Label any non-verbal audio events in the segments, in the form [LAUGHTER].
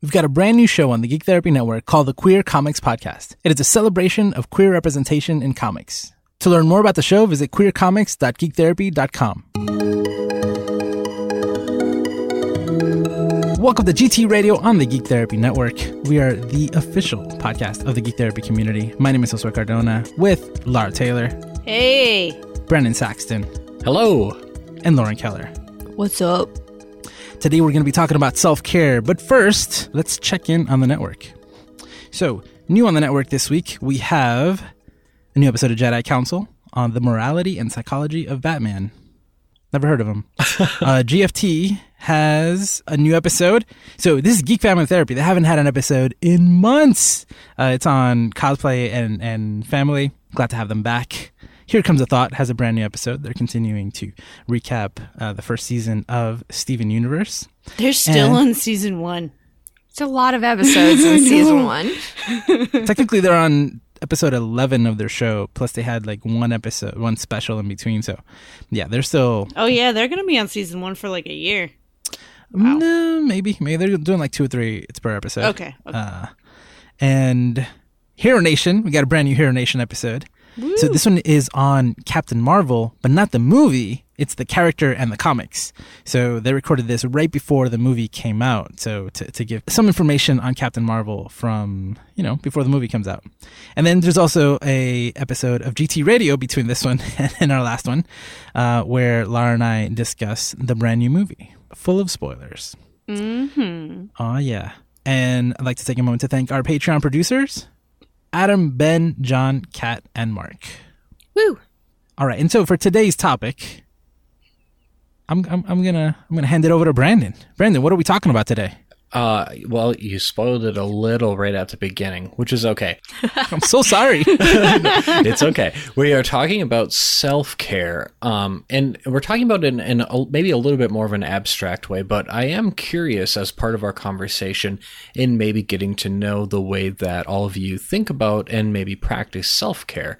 We've got a brand new show on the Geek Therapy Network called the Queer Comics Podcast. It is a celebration of queer representation in comics. To learn more about the show, visit queercomics.geektherapy.com. Welcome to GT Radio on the Geek Therapy Network. We are the official podcast of the Geek Therapy community. My name is Josue Cardona with Lara Taylor, Hey, Brandon Saxton, Hello. and Lauren Keller. what's up? Today we're going to be talking about self care, but first, let's check in on the network. So, new on the network this week, we have a new episode of Jedi Council on the morality and psychology of Batman. Never heard of him. [LAUGHS] uh, GFT has a new episode. So, this is Geek Family Therapy. They haven't had an episode in months. Uh, it's on cosplay and, and family. Glad to have them back. Here Comes a Thought has a brand new episode. They're continuing to recap uh, the first season of Steven Universe. They're still And- on season one. It's a lot of episodes in [LAUGHS] season one. [LAUGHS] [LAUGHS] Technically, they're on episode 11 of their show, plus they had like one episode, one special in between. So, yeah, they're still, Oh yeah, they're gonna be on season one for like a year. no, maybe, maybe they're doing like two or three it's per episode. Okay. okay. Uh, and Hero Nation, we got a brand new Hero Nation episode. So this one is on Captain Marvel, but not the movie. It's the character and the comics. So they recorded this right before the movie came out. So to, to give some information on Captain Marvel from, you know, before the movie comes out. And then there's also a episode of GT Radio between this one [LAUGHS] and our last one, uh, where Lara and I discuss the brand new movie, full of spoilers. mm-hmm. Oh, yeah. And I'd like to take a moment to thank our Patreon producers Adam, Ben, John, Kat, and Mark. Woo! All right. And so for today's topic, I'm, I'm, I'm gonna I'm gonna hand it over to Brandon. Brandon, what are we talking about today? Uh, well, you spoiled it a little right at the beginning, which is okay. [LAUGHS] I'm so sorry. [LAUGHS] it's okay. We are talking about self care, um, and we're talking about it in, in a, maybe a little bit more of an abstract way. But I am curious, as part of our conversation, in maybe getting to know the way that all of you think about and maybe practice self care.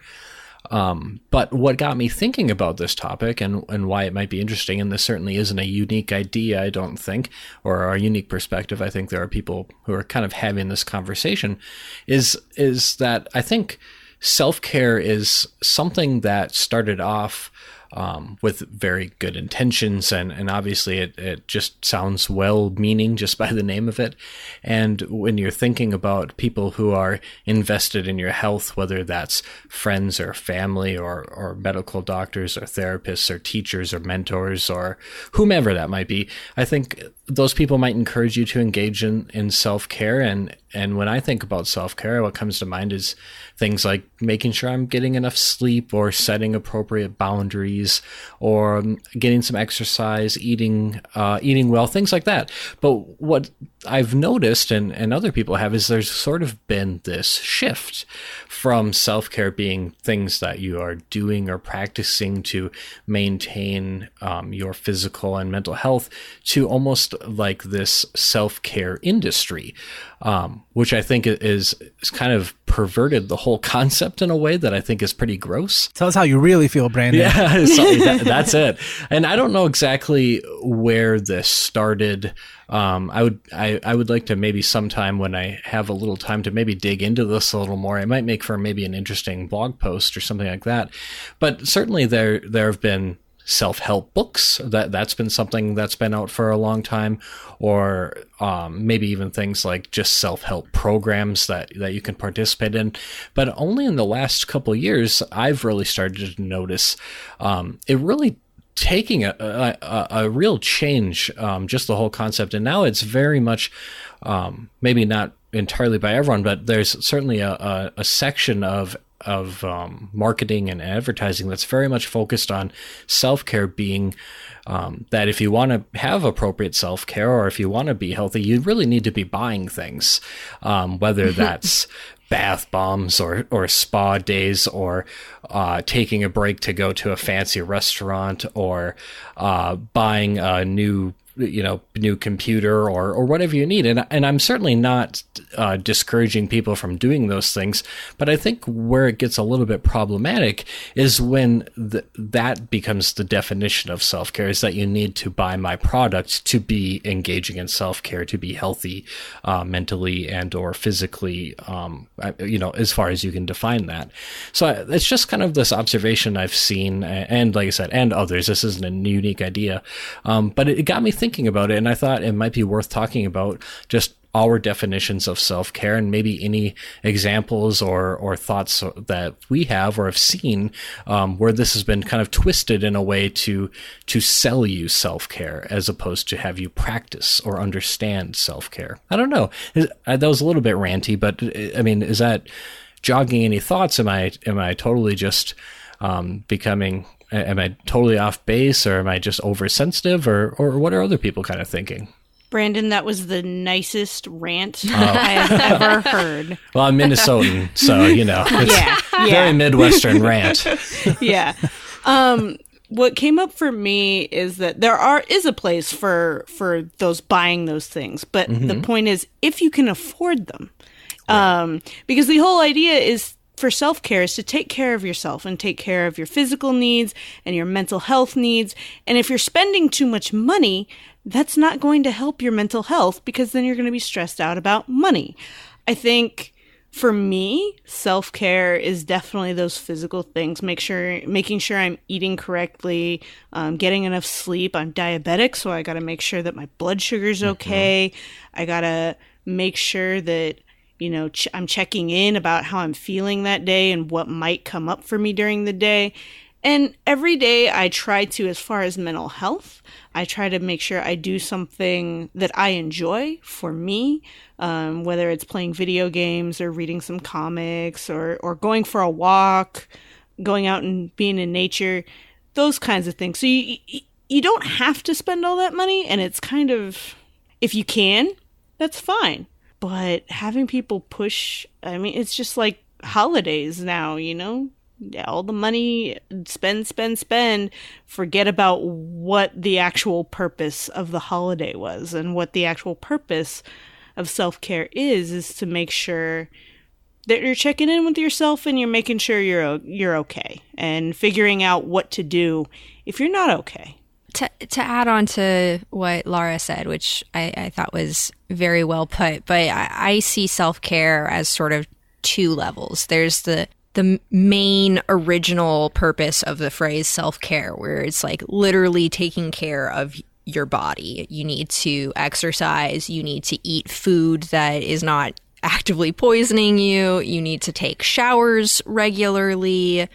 Um, but what got me thinking about this topic and, and why it might be interesting, and this certainly isn't a unique idea, I don't think, or a unique perspective. I think there are people who are kind of having this conversation, is is that I think self care is something that started off um, with very good intentions, and, and obviously it, it just sounds well meaning just by the name of it. And when you're thinking about people who are invested in your health, whether that's friends or family or, or medical doctors or therapists or teachers or mentors or whomever that might be, I think those people might encourage you to engage in, in self care. And, and when I think about self care, what comes to mind is things like making sure I'm getting enough sleep or setting appropriate boundaries or um, getting some exercise, eating, uh, eating well, things like that. But what I've noticed and, and other people have is there's sort of been this shift from self care being things that you are doing or practicing to maintain um, your physical and mental health to almost like this self care industry, um, which I think is, is kind of perverted the whole concept in a way that I think is pretty gross. Tell us how you really feel, Brandon. Yeah, [LAUGHS] that, [LAUGHS] that's it. And I don't know exactly where this started. Um, I would I, I would like to maybe sometime when I have a little time to maybe dig into this a little more. It might make for maybe an interesting blog post or something like that. But certainly there there have been self-help books. That that's been something that's been out for a long time. Or um, maybe even things like just self-help programs that that you can participate in. But only in the last couple years i've really started to notice um, it really taking a, a, a real change um, just the whole concept. And now it's very much um, maybe not entirely by everyone but there's certainly a, a, a section of of um, marketing and advertising that's very much focused on self care being um, that if you want to have appropriate self care or if you want to be healthy, you really need to be buying things, um, whether [LAUGHS] that's bath bombs or, or spa days or uh, taking a break to go to a fancy restaurant or uh, buying a new you know new computer or or whatever you need. And and I'm certainly not uh, discouraging people from doing those things but I think where it gets a little bit problematic is when th- that becomes the definition of self-care is that you need to buy my product to be engaging in self-care to be healthy uh, mentally and or physically um, you know as far as you can define that. So it's just kind of this observation I've seen and like I said and others. This isn't a unique idea. Um, but it got me thinking about it, and I thought it might be worth talking about just our definitions of self care and maybe any examples or, or thoughts that we have or have seen um, where this has been kind of twisted in a way to to sell you self care as opposed to have you practice or understand self care. I don't know. Uh, that was a little bit ranty, but I mean, is that jogging any thoughts? Am I am I totally just um, becoming am I totally off base or am I just oversensitive or, or what are other people kind of thinking? Brandon, that was the nicest rant oh. [LAUGHS] I have ever heard. Well, I'm Minnesotan, so you know, [LAUGHS] it's yeah, yeah. very Midwestern rant. [LAUGHS] yeah. Um, what came up for me is that there are is a place for for those buying those things, but mm-hmm. the point is if you can afford them, right. um, because the whole idea is for self care is to take care of yourself and take care of your physical needs and your mental health needs. And if you're spending too much money, that's not going to help your mental health because then you're going to be stressed out about money. I think for me, self care is definitely those physical things. Make sure, making sure I'm eating correctly, um, getting enough sleep. I'm diabetic, so I got to make sure that my blood sugar's mm-hmm. okay. Mm-hmm. I got to make sure that you know, ch- I'm checking in about how I'm feeling that day and what might come up for me during the day. And every day I try to, as far as mental health, I try to make sure I do something that I enjoy for me, um, whether it's playing video games or reading some comics or, or going for a walk, going out and being in nature, those kinds of things. So you, you don't have to spend all that money, and it's kind of, if you can, that's fine but having people push i mean it's just like holidays now you know? All the money spend spend spend forget about what the actual purpose of the holiday was and what the actual purpose of self-care is is to make sure that you're checking in with yourself and you're making sure you're you're okay and figuring out what to do if you're not okay to to add on to what Lara said, which I, I thought was very well put, but I, I see self care as sort of two levels. There's the the main original purpose of the phrase self care, where it's like literally taking care of your body. You need to exercise. You need to eat food that is not actively poisoning you. You need to take showers regularly.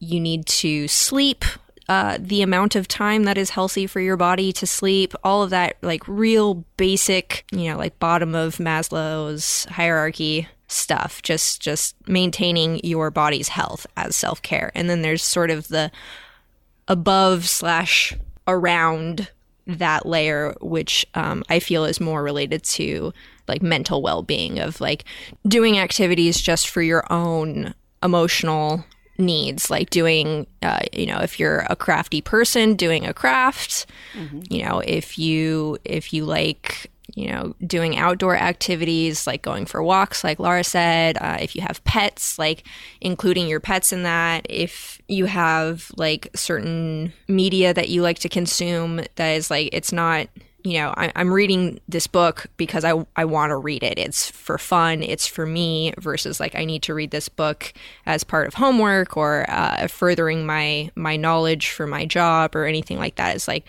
You need to sleep uh, the amount of time that is healthy for your body to sleep, all of that, like real basic, you know, like bottom of Maslow's hierarchy stuff. Just just maintaining your body's health as self care, and then there's sort of the above slash around that layer, which um, I feel is more related to like mental well being of like doing activities just for your own emotional needs like doing uh, you know if you're a crafty person doing a craft mm-hmm. you know if you if you like you know doing outdoor activities like going for walks like lara said uh, if you have pets like including your pets in that if you have like certain media that you like to consume that is like it's not you know, I, am reading this book because I, I want to read it. It's for fun, it's for me, versus like I need to read this book as part of homework or uh, furthering my my knowledge for my job or anything like that. It's like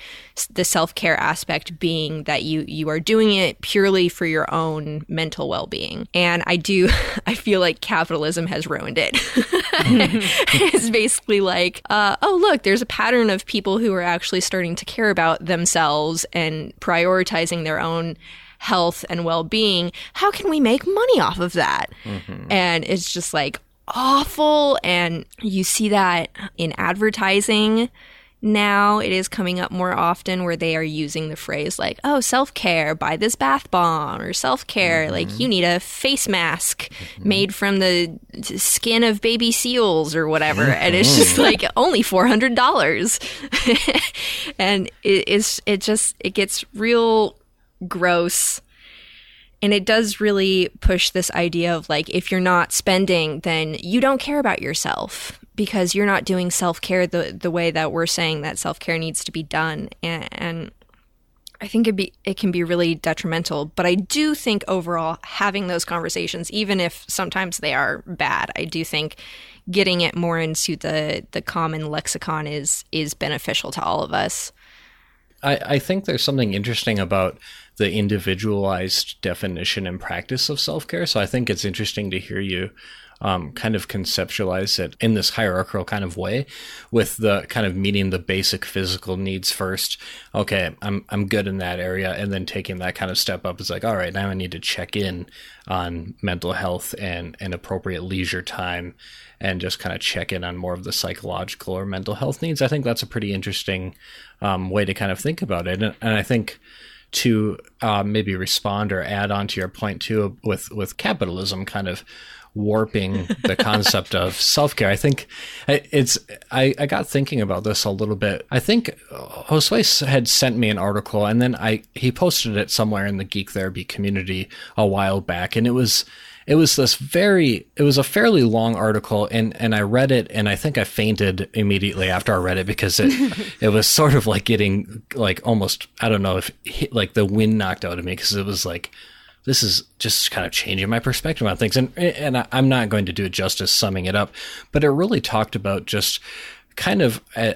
the self care aspect being that you you are doing it purely for your own mental well being. And I do, [LAUGHS] I feel like capitalism has ruined it. [LAUGHS] [LAUGHS] it's basically like, uh, oh look, there's a pattern of people who are actually starting to care about themselves and prioritizing their own health and well-being how can we make money off of that? Mm-hmm. and it's just like awful. And you see that in advertising now it is coming up more often where they are using the phrase like, oh, self care, buy this bath bomb, or self care, mm-hmm. like you need a face mask mm-hmm. made from the skin of baby seals or whatever. Mm-hmm. And it's just like only $400. [LAUGHS] and it, it's, it just, it gets real gross. And it does really push this idea of like, if you're not spending, then you don't care about yourself because you're not doing self care the the way that we're saying that self care needs to be done, and, and I think it be it can be really detrimental. But I do think overall having those conversations, even if sometimes they are bad, I do think getting it more into the the common lexicon is is beneficial to all of us. I, I think there's something interesting about the individualized definition and practice of self care. So I think it's interesting to hear you um, kind of conceptualize it in this hierarchical kind of way, with the kind of meeting the basic physical needs first. Okay, I'm I'm good in that area, and then taking that kind of step up is like, all right, now I need to check in on mental health and and appropriate leisure time, and just kind of check in on more of the psychological or mental health needs. I think that's a pretty interesting um, way to kind of think about it, and, and I think to uh, maybe respond or add on to your point too with with capitalism kind of warping the [LAUGHS] concept of self care. I think it's, I, I got thinking about this a little bit. I think Josue had sent me an article and then I, he posted it somewhere in the geek therapy community a while back and it was, it was this very it was a fairly long article and and I read it and I think I fainted immediately after I read it because it [LAUGHS] it was sort of like getting like almost I don't know if hit, like the wind knocked out of me because it was like this is just kind of changing my perspective on things. And, and I'm not going to do it justice summing it up, but it really talked about just kind of uh,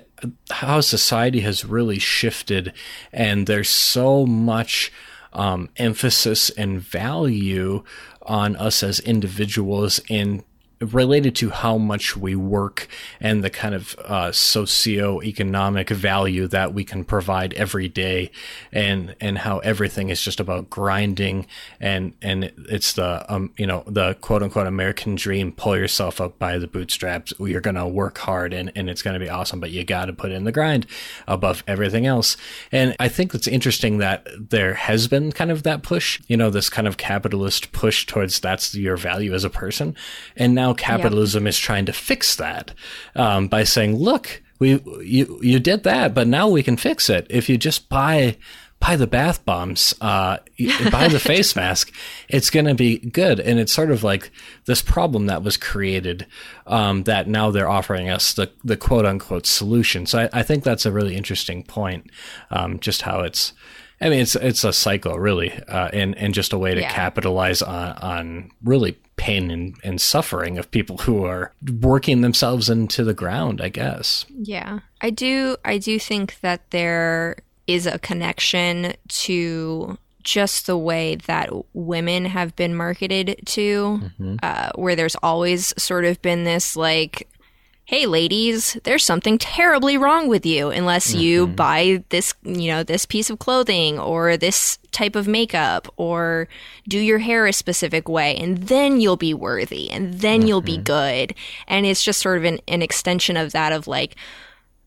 how society has really shifted and there's so much um, emphasis and value on us as individuals in related to how much we work and the kind of uh, socio-economic value that we can provide every day and and how everything is just about grinding and and it's the um you know the quote unquote American dream pull yourself up by the bootstraps. You're gonna work hard and, and it's gonna be awesome but you gotta put in the grind above everything else. And I think it's interesting that there has been kind of that push you know this kind of capitalist push towards that's your value as a person. And now now capitalism yep. is trying to fix that um, by saying, look, we you you did that, but now we can fix it if you just buy buy the bath bombs, uh, [LAUGHS] buy the face mask, it's going to be good. And it's sort of like this problem that was created um, that now they're offering us the, the quote unquote solution. So I, I think that's a really interesting point, um, just how it's I mean, it's it's a cycle, really, uh, and and just a way to yeah. capitalize on on really pain and, and suffering of people who are working themselves into the ground. I guess. Yeah, I do. I do think that there is a connection to just the way that women have been marketed to, mm-hmm. uh, where there's always sort of been this like hey ladies there's something terribly wrong with you unless mm-hmm. you buy this you know this piece of clothing or this type of makeup or do your hair a specific way and then you'll be worthy and then mm-hmm. you'll be mm-hmm. good and it's just sort of an, an extension of that of like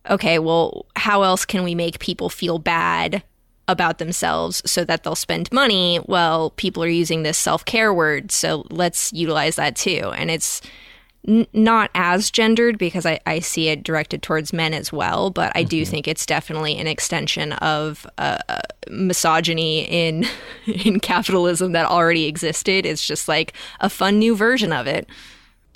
okay well how else can we make people feel bad about themselves so that they'll spend money well people are using this self-care word so let's utilize that too and it's N- not as gendered because I, I see it directed towards men as well, but I mm-hmm. do think it's definitely an extension of uh, uh misogyny in [LAUGHS] in capitalism that already existed. It's just like a fun new version of it.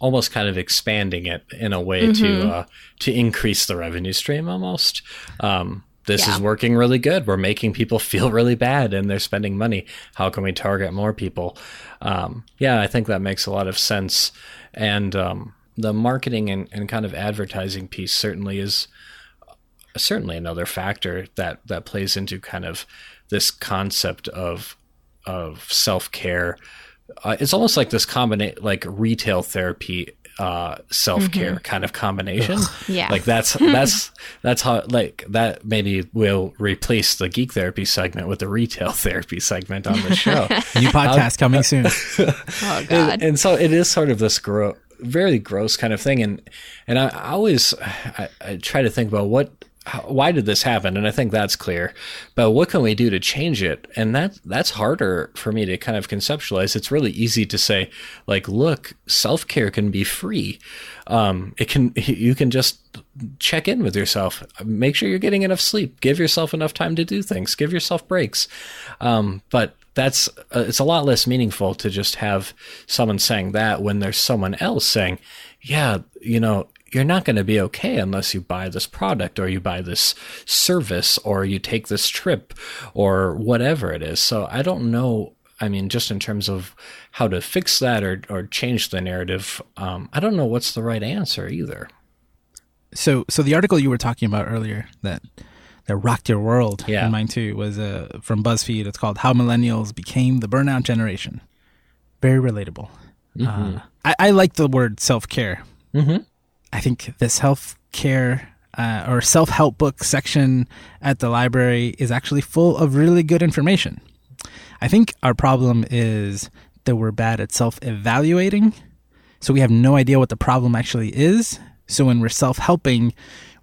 Almost kind of expanding it in a way mm-hmm. to uh, to increase the revenue stream. Almost, um, this yeah. is working really good. We're making people [LAUGHS] feel really bad, and they're spending money. How can we target more people? Um, yeah, I think that makes a lot of sense and um, the marketing and, and kind of advertising piece certainly is certainly another factor that that plays into kind of this concept of of self care. Uh, it's almost like this combination, like retail therapy, uh, self care mm-hmm. kind of combination. yeah, like that's [LAUGHS] that's that's how like that. Maybe we'll replace the geek therapy segment with the retail [LAUGHS] therapy segment on the show. [LAUGHS] New podcast coming soon. oh God! And, and, so it is sort of this grow very gross kind of thing, and and I, I always I, I try to think about what how, why did this happen? And I think that's clear. But what can we do to change it? And that that's harder for me to kind of conceptualize. It's really easy to say, like, look, self care can be free. Um, it can [LAUGHS] you can just check in with yourself. Make sure you're getting enough sleep. Give yourself enough time to do things. Give yourself breaks. Um, but that's uh, it's a lot less meaningful to just have someone saying that when there's someone else saying, "Yeah, you know, you're not going to be okay unless you buy this product or you buy this service or you take this trip or whatever it is." So I don't know. I mean, just in terms of how to fix that or or change the narrative, um, I don't know what's the right answer either. So, so the article you were talking about earlier that that rocked your world. Yeah. And mine too was uh, from BuzzFeed. It's called "How Millennials Became the Burnout Generation." Very relatable. Uh, I, I like the word self care. Mm-hmm. I think this self care uh, or self help book section at the library is actually full of really good information. I think our problem is that we're bad at self evaluating. So we have no idea what the problem actually is. So when we're self helping,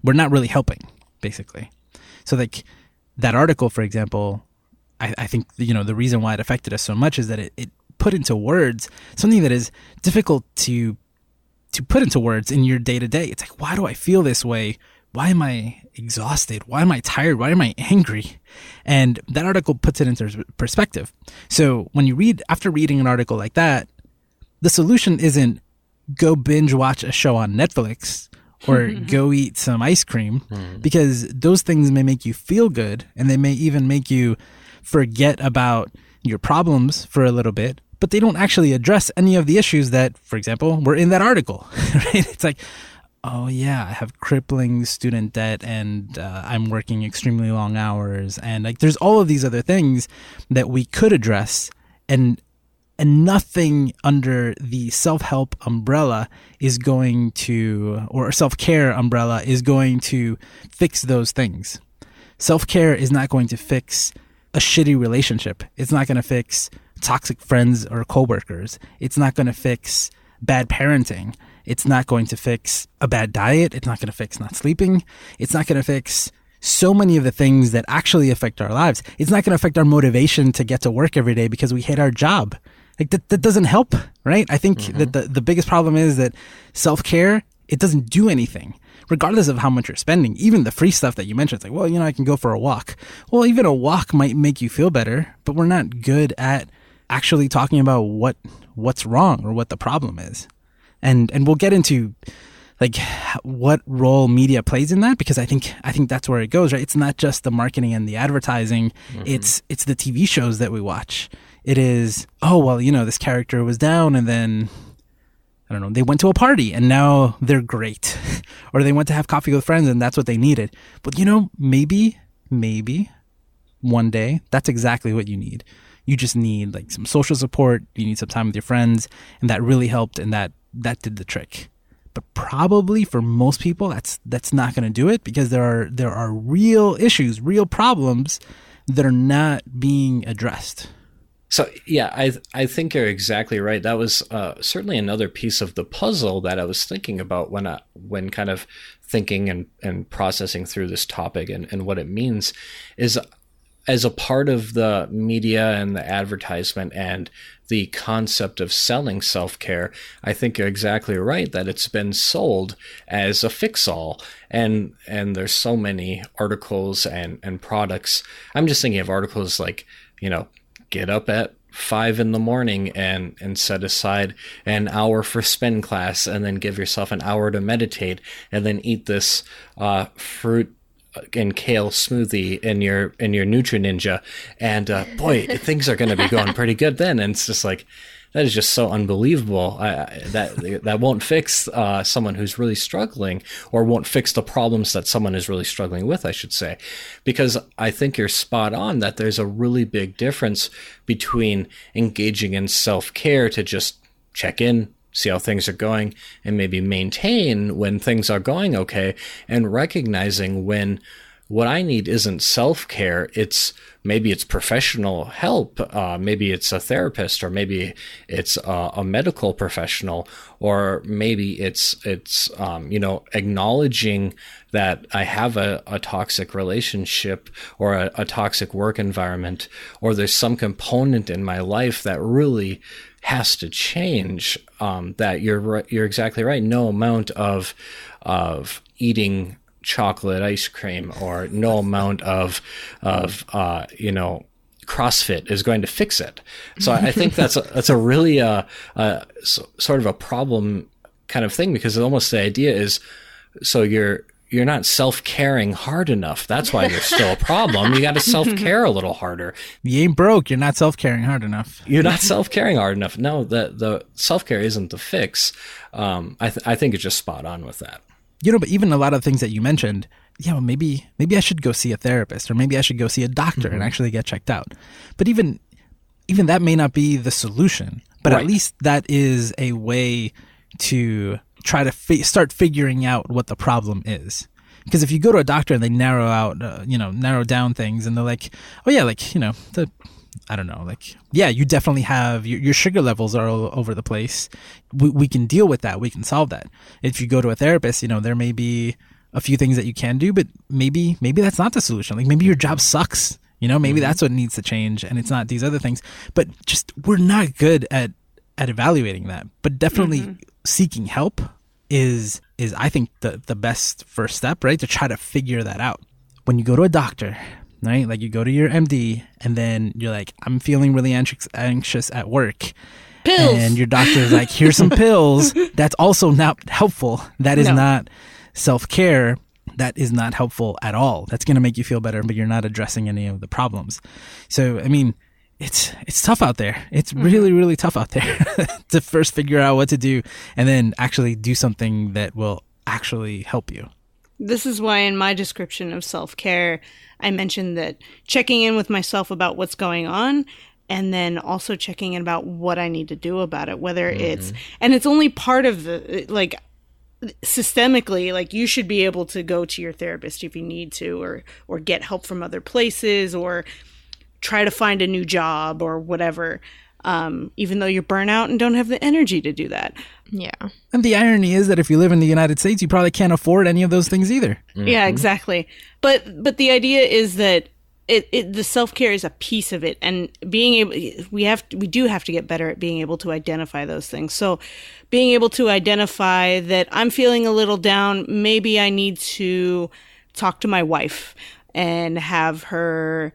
we're not really helping, basically. So like that article, for example, I, I think you know the reason why it affected us so much is that it, it put into words something that is difficult to to put into words in your day to day. It's like, why do I feel this way? Why am I exhausted? Why am I tired? Why am I angry? And that article puts it into perspective. So when you read, after reading an article like that, the solution isn't go binge watch a show on Netflix or [LAUGHS] go eat some ice cream hmm. because those things may make you feel good and they may even make you forget about your problems for a little bit, but they don't actually address any of the issues that, for example, were in that article. [LAUGHS] Right? It's like, oh yeah, I have crippling student debt and uh, I'm working extremely long hours, and like there's all of these other things that we could address, and and nothing under the self-help umbrella is going to or self-care umbrella is going to fix those things self-care is not going to fix a shitty relationship it's not going to fix toxic friends or coworkers it's not going to fix bad parenting it's not going to fix a bad diet it's not going to fix not sleeping it's not going to fix so many of the things that actually affect our lives. It's not going to affect our motivation to get to work every day because we hate our job. Like that, that doesn't help, right? I think that mm-hmm. the, the biggest problem is that self care, it doesn't do anything, regardless of how much you're spending. Even the free stuff that you mentioned, it's like, well, you know, I can go for a walk. Well, even a walk might make you feel better, but we're not good at actually talking about what what's wrong or what the problem is. And and we'll get into like what role media plays in that because I think I think that's where it goes right? It's not just the marketing and the advertising. Mm-hmm. It's it's the TV shows that we watch. It is oh well you know this character was down and then I don't know they went to a party and now they're great. [LAUGHS] Or they went to have coffee with friends and that's what they needed. But you know maybe maybe one day that's exactly what you need you just need like some social support you need some time with your friends and that really helped and that that did the trick but probably for most people that's that's not going to do it because there are there are real issues real problems that are not being addressed So yeah, I I think you're exactly right. That was uh, certainly another piece of the puzzle that I was thinking about when I, when kind of thinking and, and processing through this topic and, and what it means is as a part of the media and the advertisement and the concept of selling self care, I think you're exactly right that it's been sold as a fix all. And and there's so many articles and, and products. I'm just thinking of articles like, you know, get up at five in the morning and and set aside an hour for spin class and then give yourself an hour to meditate and then eat this uh, fruit and kale smoothie in your in your Nutri Ninja, and uh, boy, [LAUGHS] things are going to be going pretty good then. And it's just like that is just so unbelievable. I, that that won't fix uh, someone who's really struggling, or won't fix the problems that someone is really struggling with. I should say, because I think you're spot on that there's a really big difference between engaging in self care to just check in, see how things are going, and maybe maintain when things are going okay, and recognizing when what I need isn't self care. It's maybe it's professional help. Uh, maybe it's a therapist, or maybe it's a, a medical professional, or maybe it's it's um, you know acknowledging that I have a, a toxic relationship or a, a toxic work environment, or there's some component in my life that really has to change. Um, that you're you're exactly right. No amount of of eating chocolate ice cream or no amount of of uh, you know CrossFit is going to fix it. So I think [LAUGHS] that's a, that's a really uh, uh, so, sort of a problem kind of thing because almost the idea is so you're you're not self-caring hard enough. That's why there's still a problem. You got to self-care a little harder. You ain't broke. You're not self-caring hard enough. You're not self-caring hard enough. No, the the self-care isn't the fix. Um, I th- I think it's just spot on with that you know, but even a lot of things that you mentioned, yeah, well, maybe maybe I should go see a therapist or maybe I should go see a doctor mm-hmm. and actually get checked out. But even even that may not be the solution. But right. at least that is a way to try to fi- start figuring out what the problem is. Because if you go to a doctor and they narrow out, uh, you know, narrow down things, and they're like, oh yeah, like you know, the I don't know, like, yeah, you definitely have your, your sugar levels are all over the place. We, we can deal with that. We can solve that. If you go to a therapist, you know, there may be a few things that you can do, but maybe, maybe that's not the solution. Like, maybe your job sucks. You know, maybe mm-hmm. that's what needs to change and it's not these other things. But just, we're not good at, at evaluating that. But definitely mm-hmm. Seeking help is, is, I think, the, the best first step, right? To try to figure that out. When you go to a doctor, right? Like you go to your MD and then you're like, I'm feeling really anxious, anxious at work. Pills. And your doctor is like, here's some pills. [LAUGHS] That's also not helpful. That is no. not self care. That is not helpful at all. That's going to make you feel better, but you're not addressing any of the problems. So, I mean, it's it's tough out there. It's mm-hmm. really really tough out there [LAUGHS] to first figure out what to do and then actually do something that will actually help you. This is why in my description of self-care I mentioned that checking in with myself about what's going on and then also checking in about what I need to do about it, whether mm-hmm. it's, and it's only part of the, like, systemically like you should be able to go to your therapist if you need to or or get help from other places or try to find a new job or whatever um, even though you're burnout and don't have the energy to do that. Yeah. And the irony is that if you live in the United States, you probably can't afford any of those things either. Mm-hmm. Yeah, exactly. But but the idea is that it, it the self care is a piece of it, and being able we have we do have to get better at being able to identify those things. So, being able to identify that I'm feeling a little down, maybe I need to talk to my wife and have her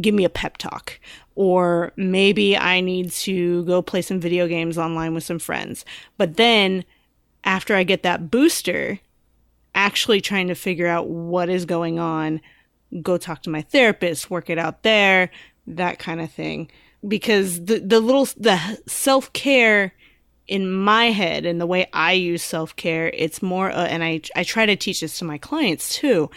give me a pep talk or maybe I need to go play some video games online with some friends. But then after I get that booster, actually trying to figure out what is going on, go talk to my therapist, work it out there, that kind of thing. Because the the little the self-care in my head and the way I use self-care, it's more uh, and I I try to teach this to my clients too.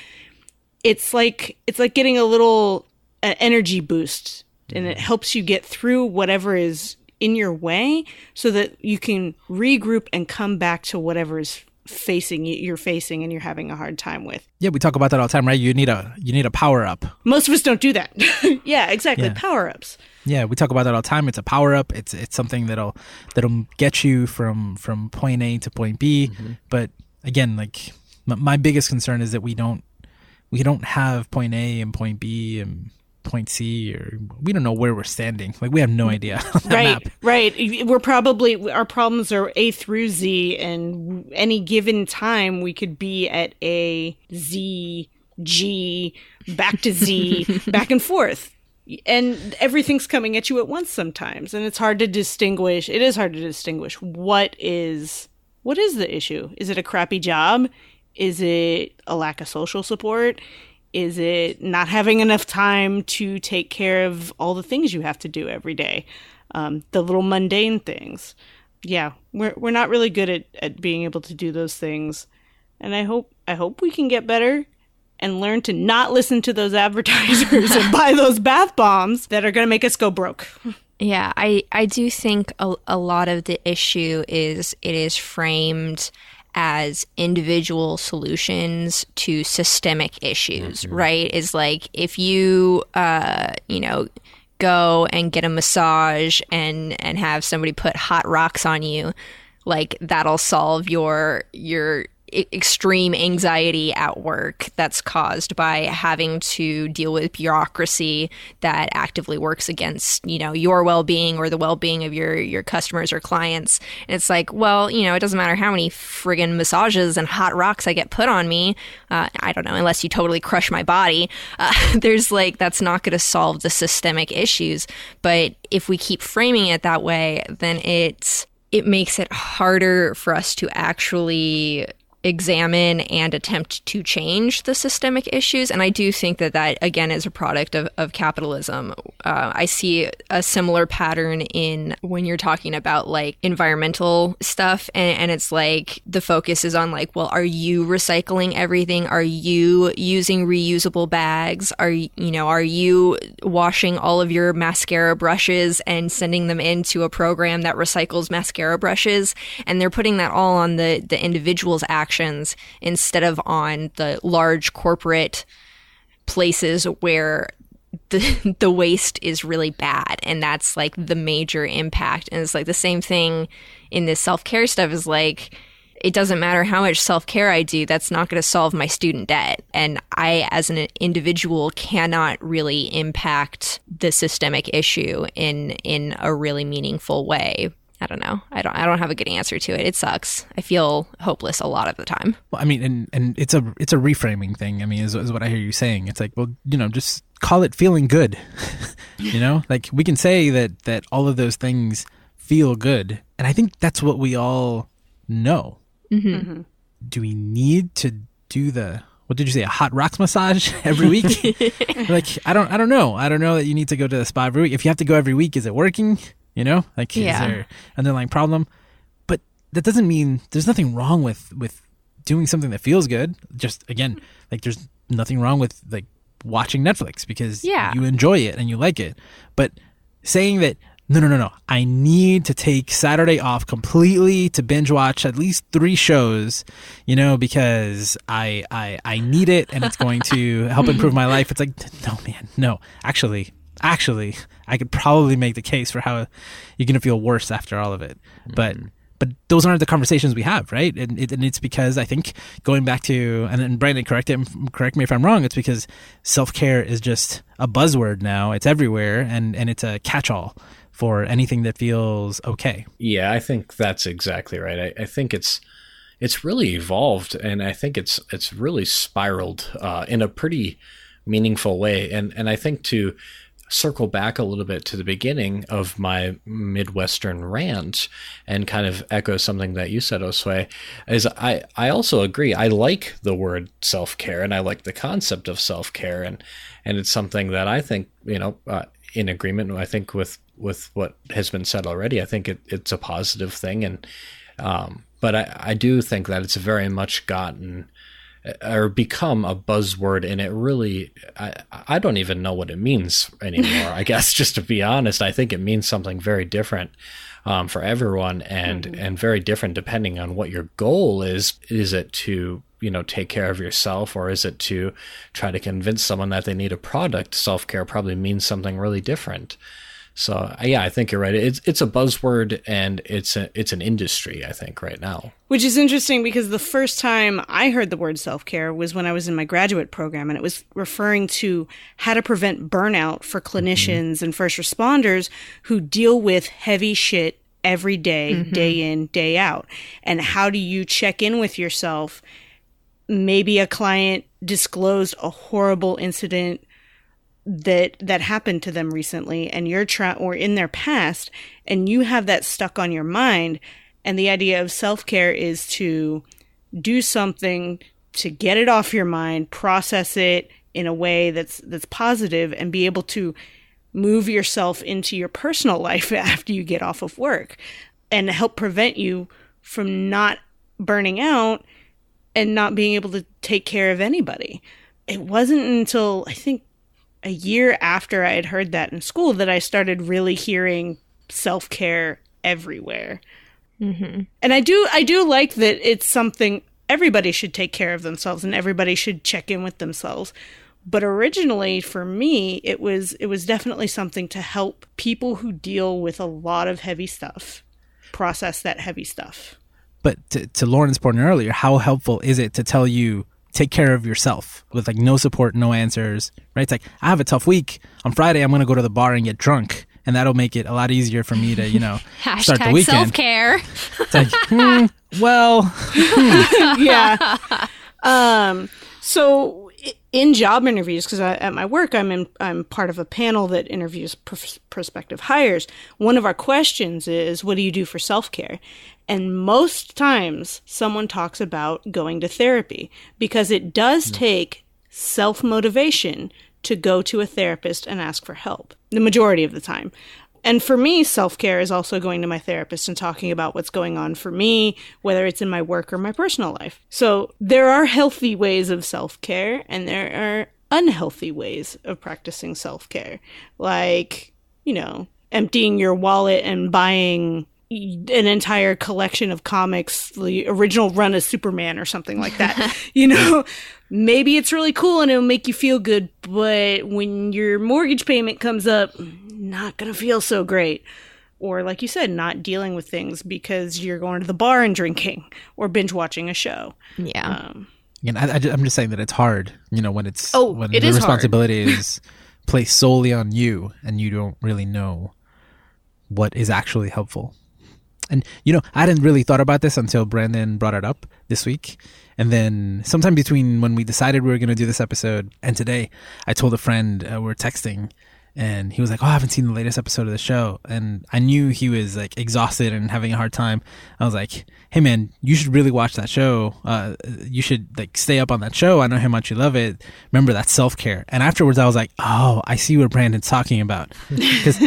It's like it's like getting a little an energy boost and it helps you get through whatever is in your way so that you can regroup and come back to whatever is facing you're facing and you're having a hard time with. Yeah, we talk about that all the time, right? You need a you need a power up. Most of us don't do that. [LAUGHS] yeah, exactly. Yeah. Power ups. Yeah, we talk about that all the time. It's a power up. It's it's something that'll that'll get you from from point A to point B. Mm-hmm. But again, like my biggest concern is that we don't we don't have point A and point B and point C or we don't know where we're standing. Like we have no idea. [LAUGHS] right, map. right. We're probably our problems are A through Z, and any given time we could be at A, Z, G, back to Z, [LAUGHS] back and forth. And everything's coming at you at once sometimes, and it's hard to distinguish. It is hard to distinguish what is what is the issue. Is it a crappy job? Is it a lack of social support? Is it not having enough time to take care of all the things you have to do every day? Um, the little mundane things. Yeah, we're we're not really good at, at being able to do those things. And I hope I hope we can get better and learn to not listen to those [LAUGHS] advertisers and buy those bath bombs that are going to make us go broke. Yeah, I, I do think a, a lot of the issue is it is framed as individual solutions to systemic issues, mm-hmm. right? Is like if you, uh, you know, go and get a massage and and have somebody put hot rocks on you, like that'll solve your your extreme anxiety at work that's caused by having to deal with bureaucracy that actively works against you know your well-being or the well-being of your your customers or clients. And it's like well you know it doesn't matter how many friggin massages and hot rocks i get put on me uh, i don't know unless you totally crush my body uh, [LAUGHS] there's like that's not going to solve the systemic issues. But if we keep framing it that way then it's it makes it harder for us to actually examine and attempt to change the systemic issues. And I do think that that, again, is a product of, of capitalism. Uh, I see a similar pattern in when you're talking about like environmental stuff. And, and it's like the focus is on like, well, are you recycling everything? Are you using reusable bags? Are you know, are you washing all of your mascara brushes and sending them into a program that recycles mascara brushes? And they're putting that all on the, the individual's actions instead of on the large corporate places where the [LAUGHS] the waste is really bad and that's like the major impact. And it's like the same thing in this self-care stuff is like it doesn't matter how much self-care I do that's not going to solve my student debt. And I as an individual cannot really impact the systemic issue in in a really meaningful way I don't know. I don't I don't have a good answer to it. It sucks. I feel hopeless a lot of the time. Well, I mean, and and it's a it's a reframing thing. I mean, is, is what I hear you saying. It's like, well, you know, just call it feeling good. [LAUGHS] you know, like we can say that that all of those things feel good, and I think that's what we all know. Mm-hmm. Mm-hmm. Do we need to do the what did you say a hot rocks massage [LAUGHS] every week [LAUGHS] like i don't i don't know i don't know that you need to go to the spa every week if you have to go every week is it working you know, like yeah. is there underlying problem? But that doesn't mean there's nothing wrong with with doing something that feels good. Just again, like there's nothing wrong with like watching Netflix because yeah. you enjoy it and you like it. But saying that no, no, no, no. I need to take Saturday off completely to binge watch at least three shows, you know, because I I I need it and it's going to help [LAUGHS] improve my life. It's like no, man, no. Actually, actually, I could probably make the case for how you're going to feel worse after all of it. Mm-hmm. But but those aren't the conversations we have, right? And, it, and it's because I think going back to and, then Brandon, correct it, correct me if I'm wrong. It's because self care is just a buzzword now. It's everywhere, and and it's a catch all for anything that feels okay. Yeah, I think that's exactly right. I, I think it's it's really evolved, and I think it's it's really spiraled uh, in a pretty meaningful way. And and I think to circle back a little bit to the beginning of my Midwestern rant and kind of echo something that you said, Josue, is I, I also agree. I like the word self care and I like the concept of self care. And, and it's something that I think, you know, uh, in agreement, I think with, with what has been said already, I think it, it's a positive thing. And, um, but I, I do think that it's very much gotten or become a buzzword and it really I, I don't even know what it means anymore i [LAUGHS] guess just to be honest. I think it means something very different um, for everyone and mm-hmm. and very different depending on what your goal is. Is it to you know take care of yourself or is it to try to convince someone that they need a product? Self-care probably means something really different so yeah, I think you're right. It's it's a buzzword and it's a it's an industry. I think right now, which is interesting because the first time I heard the word self care was when I was in my graduate program, and it was referring to how to prevent burnout for clinicians mm-hmm. and first responders who deal with heavy shit every day, mm-hmm. day in, day out, and how do you check in with yourself? Maybe a client disclosed a horrible incident that that happened to them recently and you're trying or in their past and you have that stuck on your mind and the idea of self-care is to do something to get it off your mind process it in a way that's that's positive and be able to move yourself into your personal [LAUGHS] life after you get off of work and help prevent you from not burning out and not being able to take care of anybody. It wasn't until i think a year after I had heard that in school that I started really hearing self care everywhere. Mm-hmm. And I do I do like that it's something everybody should take care of themselves and everybody should check in with themselves. But originally for me it was it was definitely something to help people who deal with a lot of heavy stuff process that heavy stuff. But to, to Lauren's point earlier, how helpful is it to tell you take care of yourself with like no support, no answers, right? It's like I have a tough week. On Friday, I'm going to go to the bar and get drunk, and that'll make it a lot easier for me to, you know, [LAUGHS] start the Hashtag weekend. self care. It's like, hmm, well, [LAUGHS] yeah. Um, so in job interviews, because at my work, I'm in, I'm part of a panel that interviews pr- prospective hires. One of our questions is, "What do you do for self care?" And most times, someone talks about going to therapy because it does take self motivation to go to a therapist and ask for help. The majority of the time. And for me, self care is also going to my therapist and talking about what's going on for me, whether it's in my work or my personal life. So there are healthy ways of self care and there are unhealthy ways of practicing self care. Like, you know, emptying your wallet and buying an entire collection of comics, the original run of Superman or something like that. [LAUGHS] you know, maybe it's really cool and it'll make you feel good, but when your mortgage payment comes up, not going to feel so great. Or, like you said, not dealing with things because you're going to the bar and drinking or binge watching a show. Yeah. Um, and I, I, am just saying that it's hard, you know, when it's Oh, when it the is responsibility [LAUGHS] is placed solely on you, and you don't really know what is actually helpful. And you know, I hadn't really thought about this until Brandon brought it up this week. And then sometime between when we decided we were going to do this episode and today, I told a friend uh, we are texting, and he was like, "Oh, I haven't seen the latest episode of the show." And I knew he was like exhausted and having a hard time. I was like, "Hey, man, you should really watch that show. Uh, you should like stay up on that show. I know how much you love it. Remember that self care." And afterwards, I was like, "Oh, I see what Brandon's talking about." [LAUGHS] Because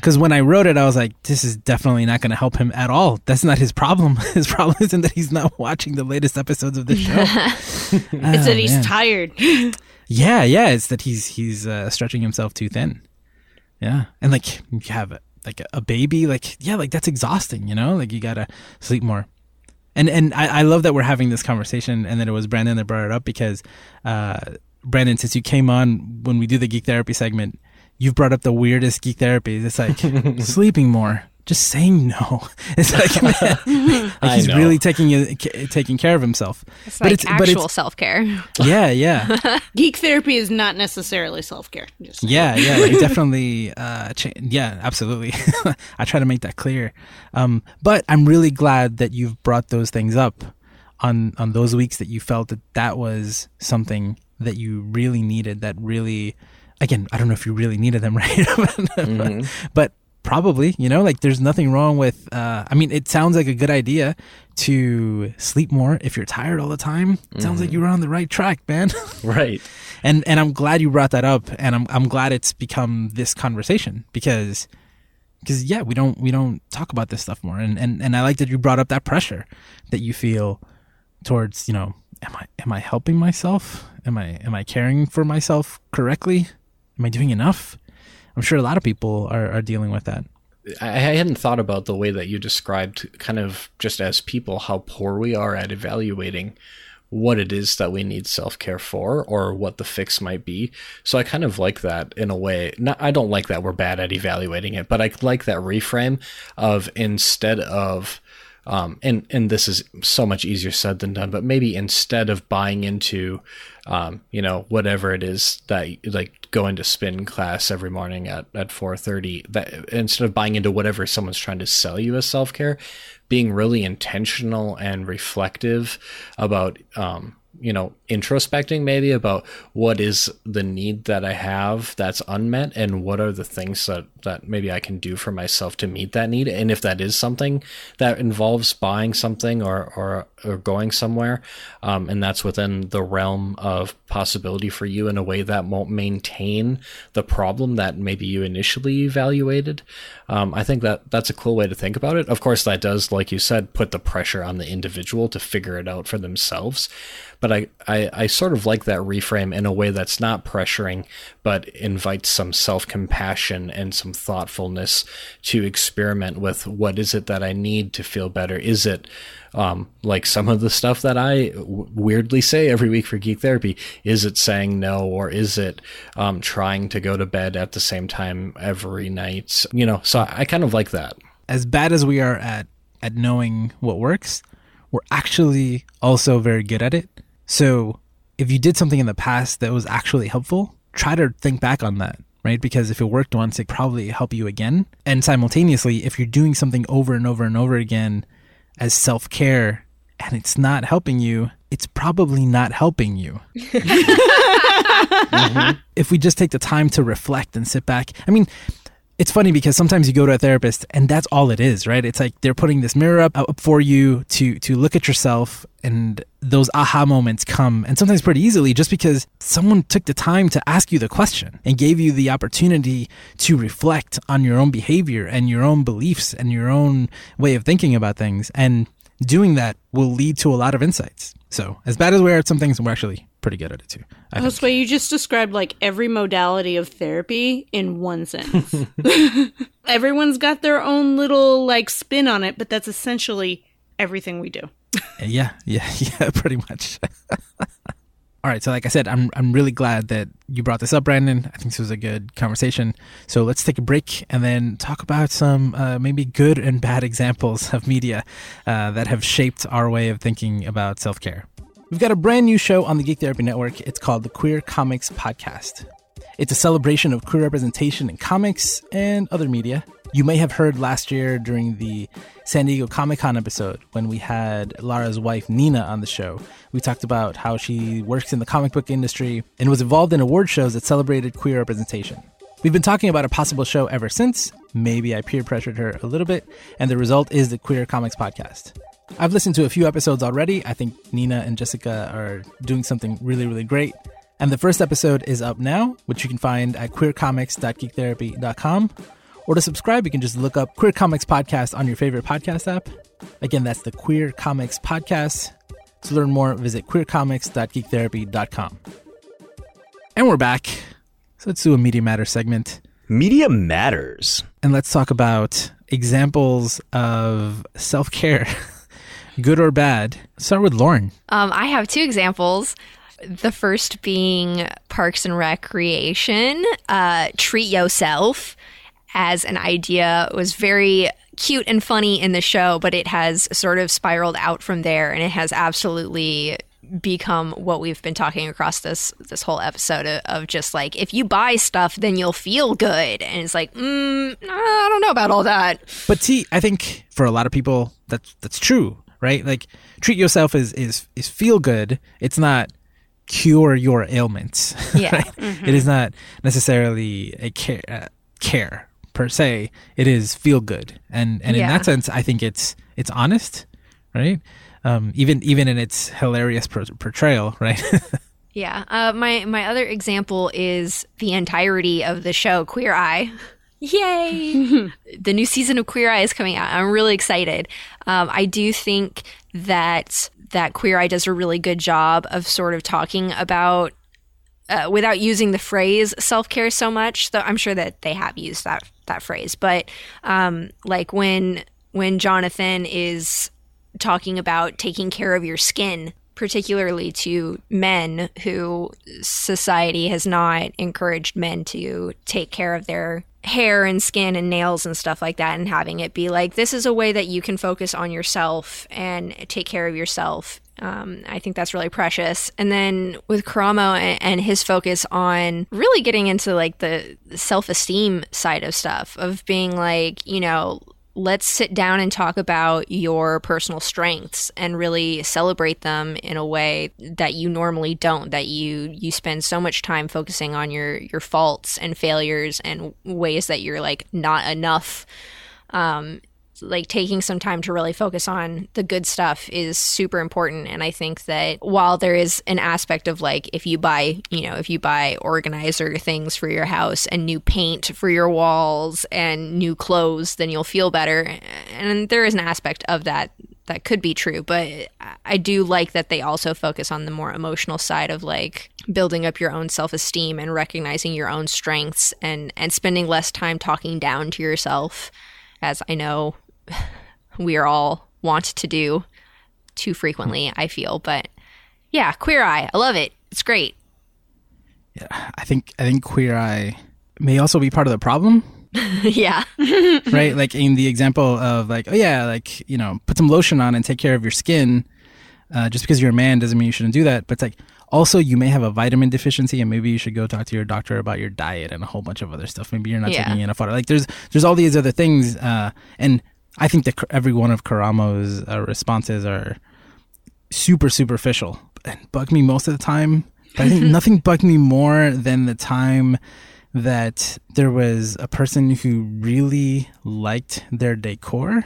because when I wrote it, I was like, this is definitely not going to help him at all. That's not his problem. [LAUGHS] His problem isn't that he's not watching the latest episodes of the show. [LAUGHS] it's that he's tired. [GASPS] yeah, yeah. It's that he's he's uh, stretching himself too thin. Yeah, and like you have like a, a baby, like yeah, like that's exhausting. You know, like you gotta sleep more. And and I, I love that we're having this conversation, and that it was Brandon that brought it up because, uh, Brandon, since you came on when we do the geek therapy segment, you've brought up the weirdest geek therapies. It's like [LAUGHS] sleeping more, just saying no. [LAUGHS] It's like, man, [LAUGHS] like he's know. really taking it- taking care of himself. It's like but actual self care. yeah, yeah, Geek therapy is not necessarily self care. Just yeah, yeah. He definitely, uh, cha- yeah, absolutely. I try to make that clear. Um, but I'm really glad that you've brought those things up on on those weeks that you felt that that was something that you really needed. That really, again, I don't know if you really needed them, [LAUGHS] right? but probably, you know, like there's nothing wrong with. Uh, I mean, it sounds like a good idea to sleep more if you're tired all the time. It Sounds like you were on the right track, man. [LAUGHS] Right. and and I'm glad you brought that up, and I'm I'm glad it's become this conversation because because yeah, we don't we don't talk about this stuff more, and and and I like that you brought up that pressure that you feel towards you know am I am I helping myself? Am I am I caring for myself correctly? Am I doing enough? I'm sure a lot of people are, are dealing with that. I hadn't thought about the way that you described, kind of just as people, how poor we are at evaluating what it is that we need self care for or what the fix might be. So I kind of like that in a way. Not, I don't like that we're bad at evaluating it, but I like that reframe of instead of, um, and and this is so much easier said than done, but maybe instead of buying into, um, you know, whatever it is that like going to spin class every morning at at four thirty, that instead of buying into whatever someone's trying to sell you as self care, being really intentional and reflective about, um, you know, introspecting maybe about what is the need that I have that's unmet and what are the things that, that maybe I can do for myself to meet that need. And if that is something that involves buying something or, or, or going somewhere, um, and that's within the realm of possibility for you in a way that won't maintain the problem that maybe you initially evaluated. Um, I think that that's a cool way to think about it. Of course, that does, like you said, put the pressure on the individual to figure it out for themselves. But I, I, I sort of like that reframe in a way that's not pressuring, but invites some self compassion and some thoughtfulness to experiment with what is it that I need to feel better? Is it um, like some of the stuff that I w- weirdly say every week for Geek Therapy? Is it saying no, or is it um, trying to go to bed at the same time every night? You know, so I kind of like that. As bad as we are at at knowing what works, we're actually also very good at it. So if you did something in the past that was actually helpful, try to think back on that, right? Because if it worked once, it probably help you again. And simultaneously, if you're doing something over and over and over again as self care and it's not helping you, it's probably not helping you. mm-hmm. [LAUGHS] If we just take the time to reflect and sit back, I mean, it's funny because sometimes you go to a therapist and that's all it is, right? It's like they're putting this mirror up, up for you to to look at yourself and those aha moments come and sometimes pretty easily just because someone took the time to ask you the question and gave you the opportunity to reflect on your own behavior and your own beliefs and your own way of thinking about things and doing that will lead to a lot of insights. So, as bad as we are at some things, we're actually pretty good at it too. I That's why you just described like every modality of therapy in one sentence. [LAUGHS] [LAUGHS] Everyone's got their own little like spin on it, but that's essentially everything we do. [LAUGHS] yeah, yeah, yeah, pretty much. All right, so like I said, I'm I'm really glad that you brought this up, Brandon. I think this was a good conversation. So let's take a break and then talk about some uh, maybe good and bad examples of media uh, that have shaped our way of thinking about self care. We've got a brand new show on the Geek Therapy Network. It's called the Queer Comics Podcast. It's a celebration of queer representation in comics and other media. You may have heard last year during the San Diego Comic Con episode when we had Lara's wife Nina on the show. We talked about how she works in the comic book industry and was involved in award shows that celebrated queer representation. We've been talking about a possible show ever since. Maybe I peer pressured her a little bit, and the result is the Queer Comics Podcast. I've listened to a few episodes already. I think Nina and Jessica are doing something really, really great. And the first episode is up now, which you can find at queercomics.geektherapy.com. Or to subscribe, you can just look up Queer Comics Podcast on your favorite podcast app. Again, that's the Queer Comics Podcast. To learn more, visit queercomics.geektherapy.com. And we're back. So let's do a Media Matters segment. Media Matters. And let's talk about examples of self care. [LAUGHS] good or bad? Start with Lauren. Um, I have two examples. The first being Parks and Recreation. Uh, treat yourself as an idea was very cute and funny in the show, but it has sort of spiraled out from there, and it has absolutely become what we've been talking across this this whole episode of, of, just like if you buy stuff then you'll feel good and it's like mm, i don't know about all that but see i think for a lot of people that's that's true right? Like treat yourself is is is feel good. It's not cure your ailments. [LAUGHS] Yeah, right? mm-hmm. it is not necessarily a care uh, care per se. It is feel good, and and yeah. in that sense, I think it's it's honest, right? Um, even even in its hilarious portrayal, [LAUGHS] right? yeah. Uh, my my other example is the entirety of the show Queer Eye. Yay! [LAUGHS] the new season of Queer Eye is coming out. I'm really excited. Um, I do think that that Queer Eye does a really good job of sort of talking about uh, without using the phrase self care so much. Though I'm sure that they have used that that phrase, but um, like when when Jonathan is talking about taking care of your skin particularly to men who society has not encouraged men to take care of their hair and skin and nails and stuff like that and having it be like this is a way that you can focus on yourself and take care of yourself um, I think that's really precious. And then with Karamo and, and his focus on really getting into like the self esteem side of stuff, of being like, you know, let's sit down and talk about your personal strengths and really celebrate them in a way that you normally don't that you you spend so much time focusing on your your faults and failures and ways that you're like not enough um like taking some time to really focus on the good stuff is super important. And i think that while there is an aspect of like if you buy you know if you buy organizer things for your house and new paint for your walls and new clothes then you'll feel better. And there is an aspect of that that could be true, but I- do like that they also focus on the more emotional side of like building up your own self-esteem and recognizing your own strengths and and spending less time talking down to yourself. As I know [LAUGHS] we are all want to do too frequently, I feel, but yeah, Queer Eye. I love it. It's great. Yeah, I think I think Queer Eye may also be part of the problem, [LAUGHS] yeah. [LAUGHS] right? like in the example of like, oh yeah, like you know, put some lotion on and take care of your skin. Uh, just because you're a man doesn't mean you shouldn't do that. But it's like also you may have a vitamin deficiency, and maybe you should go talk to your doctor about your diet and a whole bunch of other stuff. Maybe you're not Yeah. taking enough water. Like there's there's all these other things, uh, and I think that every one of Karamo's uh, responses are super superficial and bug me most of the time. But I think [LAUGHS] nothing bugged me more than the time that there was a person who really liked their decor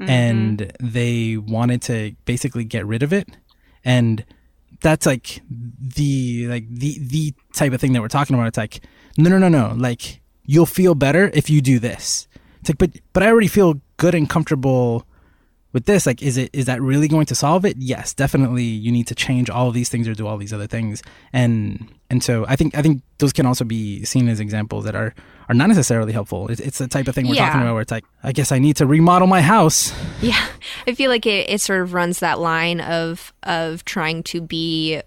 and they wanted to basically get rid of it. And that's like the like the the type of thing that we're talking about. It's like no no no no. Like you'll feel better if you do this. It's like but but i already feel good and comfortable with this like is it is that really going to solve it? Yes definitely you need to change all of these things or do all these other things. And and so i think i think those can also be seen as examples that are are not necessarily helpful. It's, it's the type of thing we're Yeah. talking about where it's like i guess i need to remodel my house. Yeah, I feel like it, it sort of runs that line of of trying to be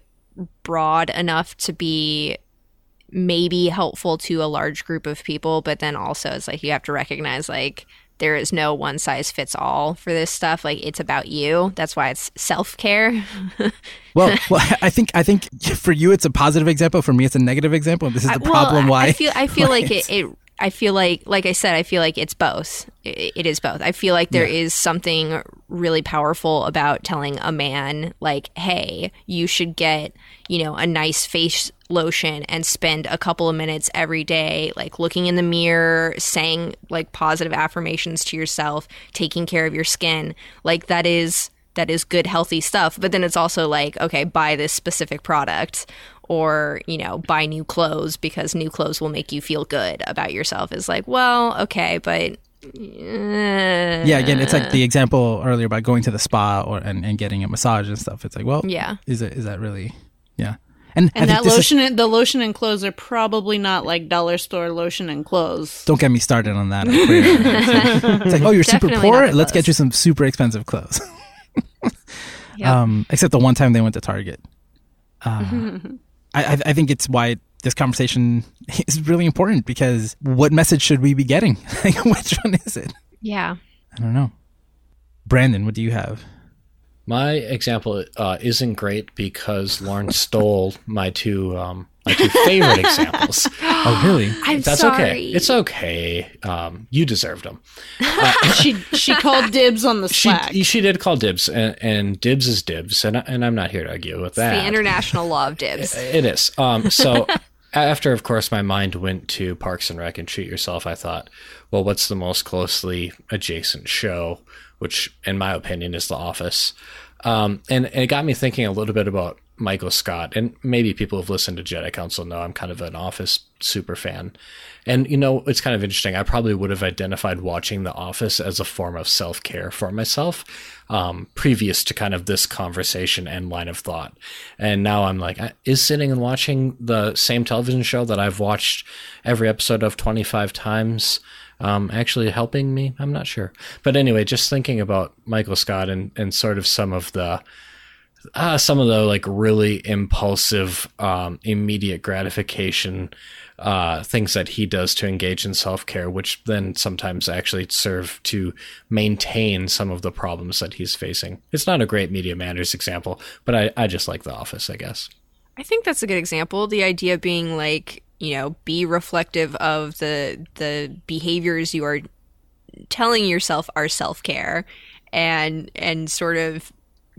broad enough to be maybe helpful to a large group of people, but then also it's like you have to recognize like there is no one size fits all for this stuff. Like it's about you. That's why it's self care. [LAUGHS] well well i think i think for you it's a positive example for me it's a negative example this is the I- well, problem why I feel I feel [LAUGHS] why like it, it I feel like like I said I feel like it's both. It, it is both. I feel like there is something really powerful about telling a man like, "Hey, you should get, you know, a nice face lotion and spend a couple of minutes every day like looking in the mirror, saying like positive affirmations to yourself, taking care of your skin." Like that is that is good healthy stuff but then it's also like okay buy this specific product or you know buy new clothes because new clothes will make you feel good about yourself is like well okay but uh, yeah again it's like the example earlier about going to the spa or and, and getting a massage and stuff. It's like well yeah. is it is that really yeah. And, And that this is- lotion, the lotion and clothes are probably not like dollar store lotion and clothes. don't get me started on that on Queer. [LAUGHS] it's like oh you're super poor? let's get you some super expensive clothes [LAUGHS] [LAUGHS] Yep. um except the one time they went to target. Uh, [LAUGHS] I, I i think it's why this conversation [LAUGHS] is really important because what message should we be getting? Like which one is it? Yeah. I don't know. Brandon what do you have? My example uh, isn't great because Lauren stole my two um, my your favorite [LAUGHS] examples. oh really [GASPS] i'm That's sorry okay. It's okay. Um, you deserved them. [LAUGHS] she she called dibs on the She slack. she did call dibs, and, and dibs is dibs, and and I'm not here to argue with that. the international law of dibs [LAUGHS] It is. Um, so after, of course, my mind went to Parks and Rec and Treat Yourself, I thought, well, what's the most closely adjacent show? Which, in my opinion, is The Office. Um, and, and it got me thinking a little bit about Michael Scott. And maybe people who've listened to Jedi Council know I'm kind of an Office super fan. And, you know, it's kind of interesting. I probably would have identified watching The Office as a form of self care for myself um, previous to kind of this conversation and line of thought. And now I'm like, is sitting and watching the same television show that I've watched every episode of 25 times um, actually helping me? I'm not sure. But anyway, just thinking about Michael Scott and, and sort of some of the uh, some of the like really impulsive, um, immediate gratification uh, things that he does to engage in self care, which then sometimes actually serve to maintain some of the problems that he's facing. It's not a great Media Matters example, but I, I just like The Office, I guess. I think that's a good example. The idea being like, you know, be reflective of the the behaviors you are telling yourself are self-care and and sort of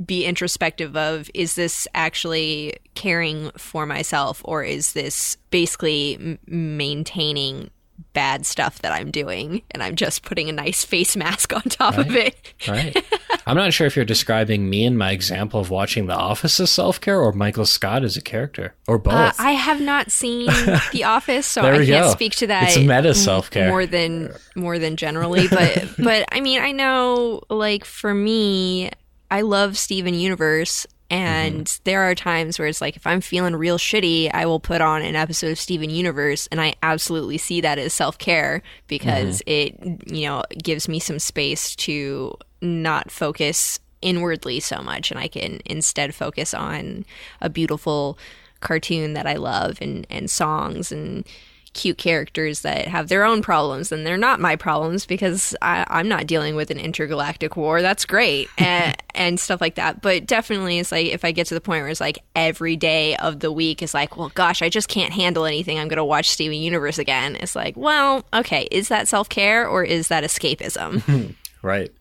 be introspective of is this actually caring for myself or is this basically m- maintaining bad stuff that I'm doing and I'm just putting a nice face mask on top of it. Right. [LAUGHS] I'm not sure if you're describing me in my example of watching The Office as self care or Michael Scott as a character or both. Uh, I have not seen The [LAUGHS] Office, so I can't go. speak to that. It's meta self-care. more than more than generally, but but I mean, I know like for me, I love Steven Universe and mm-hmm. there are times where it's like if I'm feeling real shitty, I will put on an episode of Steven Universe and I absolutely see that as self-care because mm-hmm. it you know gives me some space to not focus inwardly so much and I can instead focus on a beautiful cartoon that I love and and songs and cute characters that have their own problems and they're not my problems because I, am not dealing with an intergalactic war. That's great [LAUGHS] and, and stuff like that. But definitely, it's like if I get to the point where it's like every day of the week is like, well, gosh, I just can't handle anything. I'm going to watch Steven Universe again. It's like, well, okay, is that self care or is that escapism? [LAUGHS] right.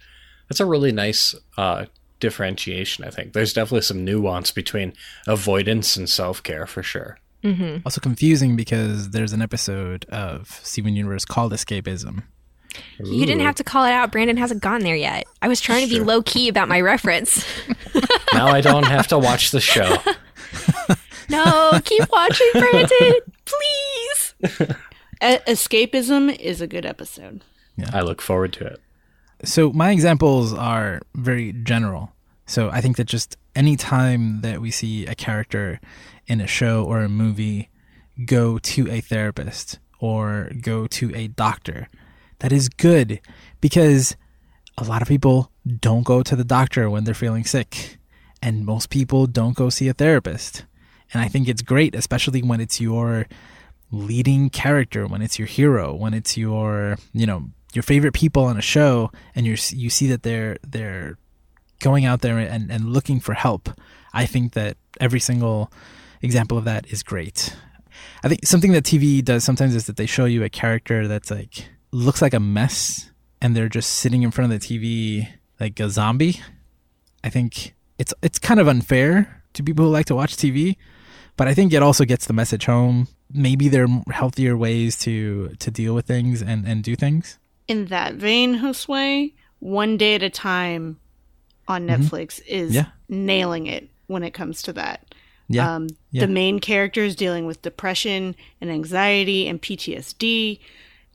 That's a really nice uh, differentiation, I think. There's definitely some nuance between avoidance and self care for sure. Mm-hmm. Also confusing because there's an episode of Steven Universe called Escapism. Ooh. You didn't have to call it out. Brandon hasn't gone there yet. I was trying to be low key about my reference. [LAUGHS] now I don't have to watch the show. [LAUGHS] no, keep watching, Brandon, please. Escapism is a good episode. Yeah. I look forward to it. So my examples are very general. So I think that just any time that we see a character in a show or a movie go to a therapist or go to a doctor. That is good because a lot of people don't go to the doctor when they're feeling sick, and most people don't go see a therapist. And I think it's great, especially when it's your leading character, when it's your hero, when it's your, you know, your favorite people on a show and you you see that they're they're going out there and, and looking for help. I think that every single example of that is great. I think something that TV does sometimes is that they show you a character that's like looks like a mess and they're just sitting in front of the TV like a zombie. I think it's it's kind of unfair to people who like to watch TV, but I think it also gets the message home. Maybe there are healthier ways to to deal with things and and do things. In that vein, Josue, one day at a time on mm-hmm. Netflix mm-hmm. is yeah. nailing it when it comes to that. Yeah. Um, yeah. The main character is dealing with depression and anxiety and PTSD.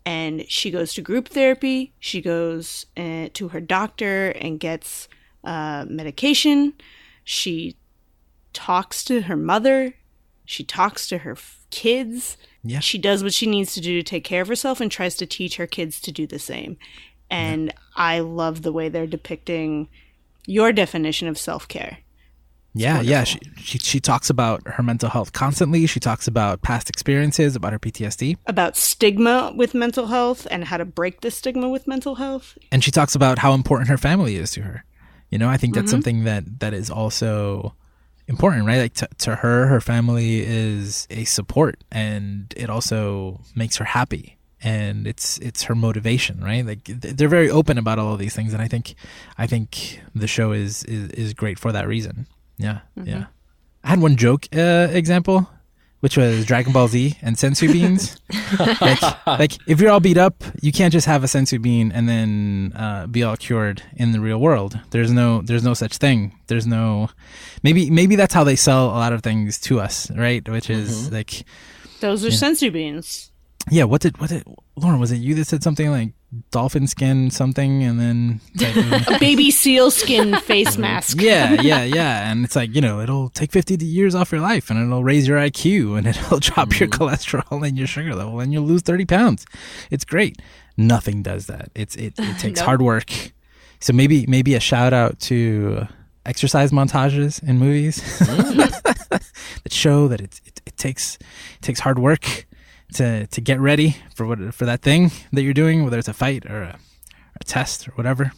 And she goes to group therapy. She goes uh, to her doctor and gets uh, medication. She talks to her mother. She talks to her f- kids. Yeah. She does what she needs to do to take care of herself and tries to teach her kids to do the same. And yeah. I love the way they're depicting your definition of self care. Yeah, yeah. She, she she talks about her mental health constantly. She talks about past experiences, about her PTSD, about stigma with mental health and how to break the stigma with mental health. And she talks about how important her family is to her. You know, I think that's mm-hmm. something that that is also important, right? Like to, to her, her family is a support, and it also makes her happy and it's it's her motivation right like they're very open about all of these things and i think i think the show is is, is great for that reason yeah, mm-hmm. yeah. I had one joke uh, example, which was Dragon Ball Z and senzu beans. [LAUGHS] like, like, if you're all beat up, you can't just have a senzu bean and then uh, be all cured in the real world. There's no, there's no such thing. There's no, maybe, maybe that's how they sell a lot of things to us, right? Which is mm-hmm. like, those are yeah. senzu beans. Yeah. What did, what did, Lauren? Was it you that said something like dolphin skin something and then like, [LAUGHS] a baby seal skin [LAUGHS] face mask yeah yeah yeah and it's like you know it'll take 50 years off your life and it'll raise your iq and [LAUGHS] it'll drop mm. your cholesterol and your sugar level and you'll lose 30 pounds it's great nothing does that it's it, it takes nope. hard work so maybe maybe a shout out to exercise montages in movies mm. that show that it, it, it takes it takes hard work to to get ready for what for that thing that you're doing, whether it's a fight or a, a test or whatever.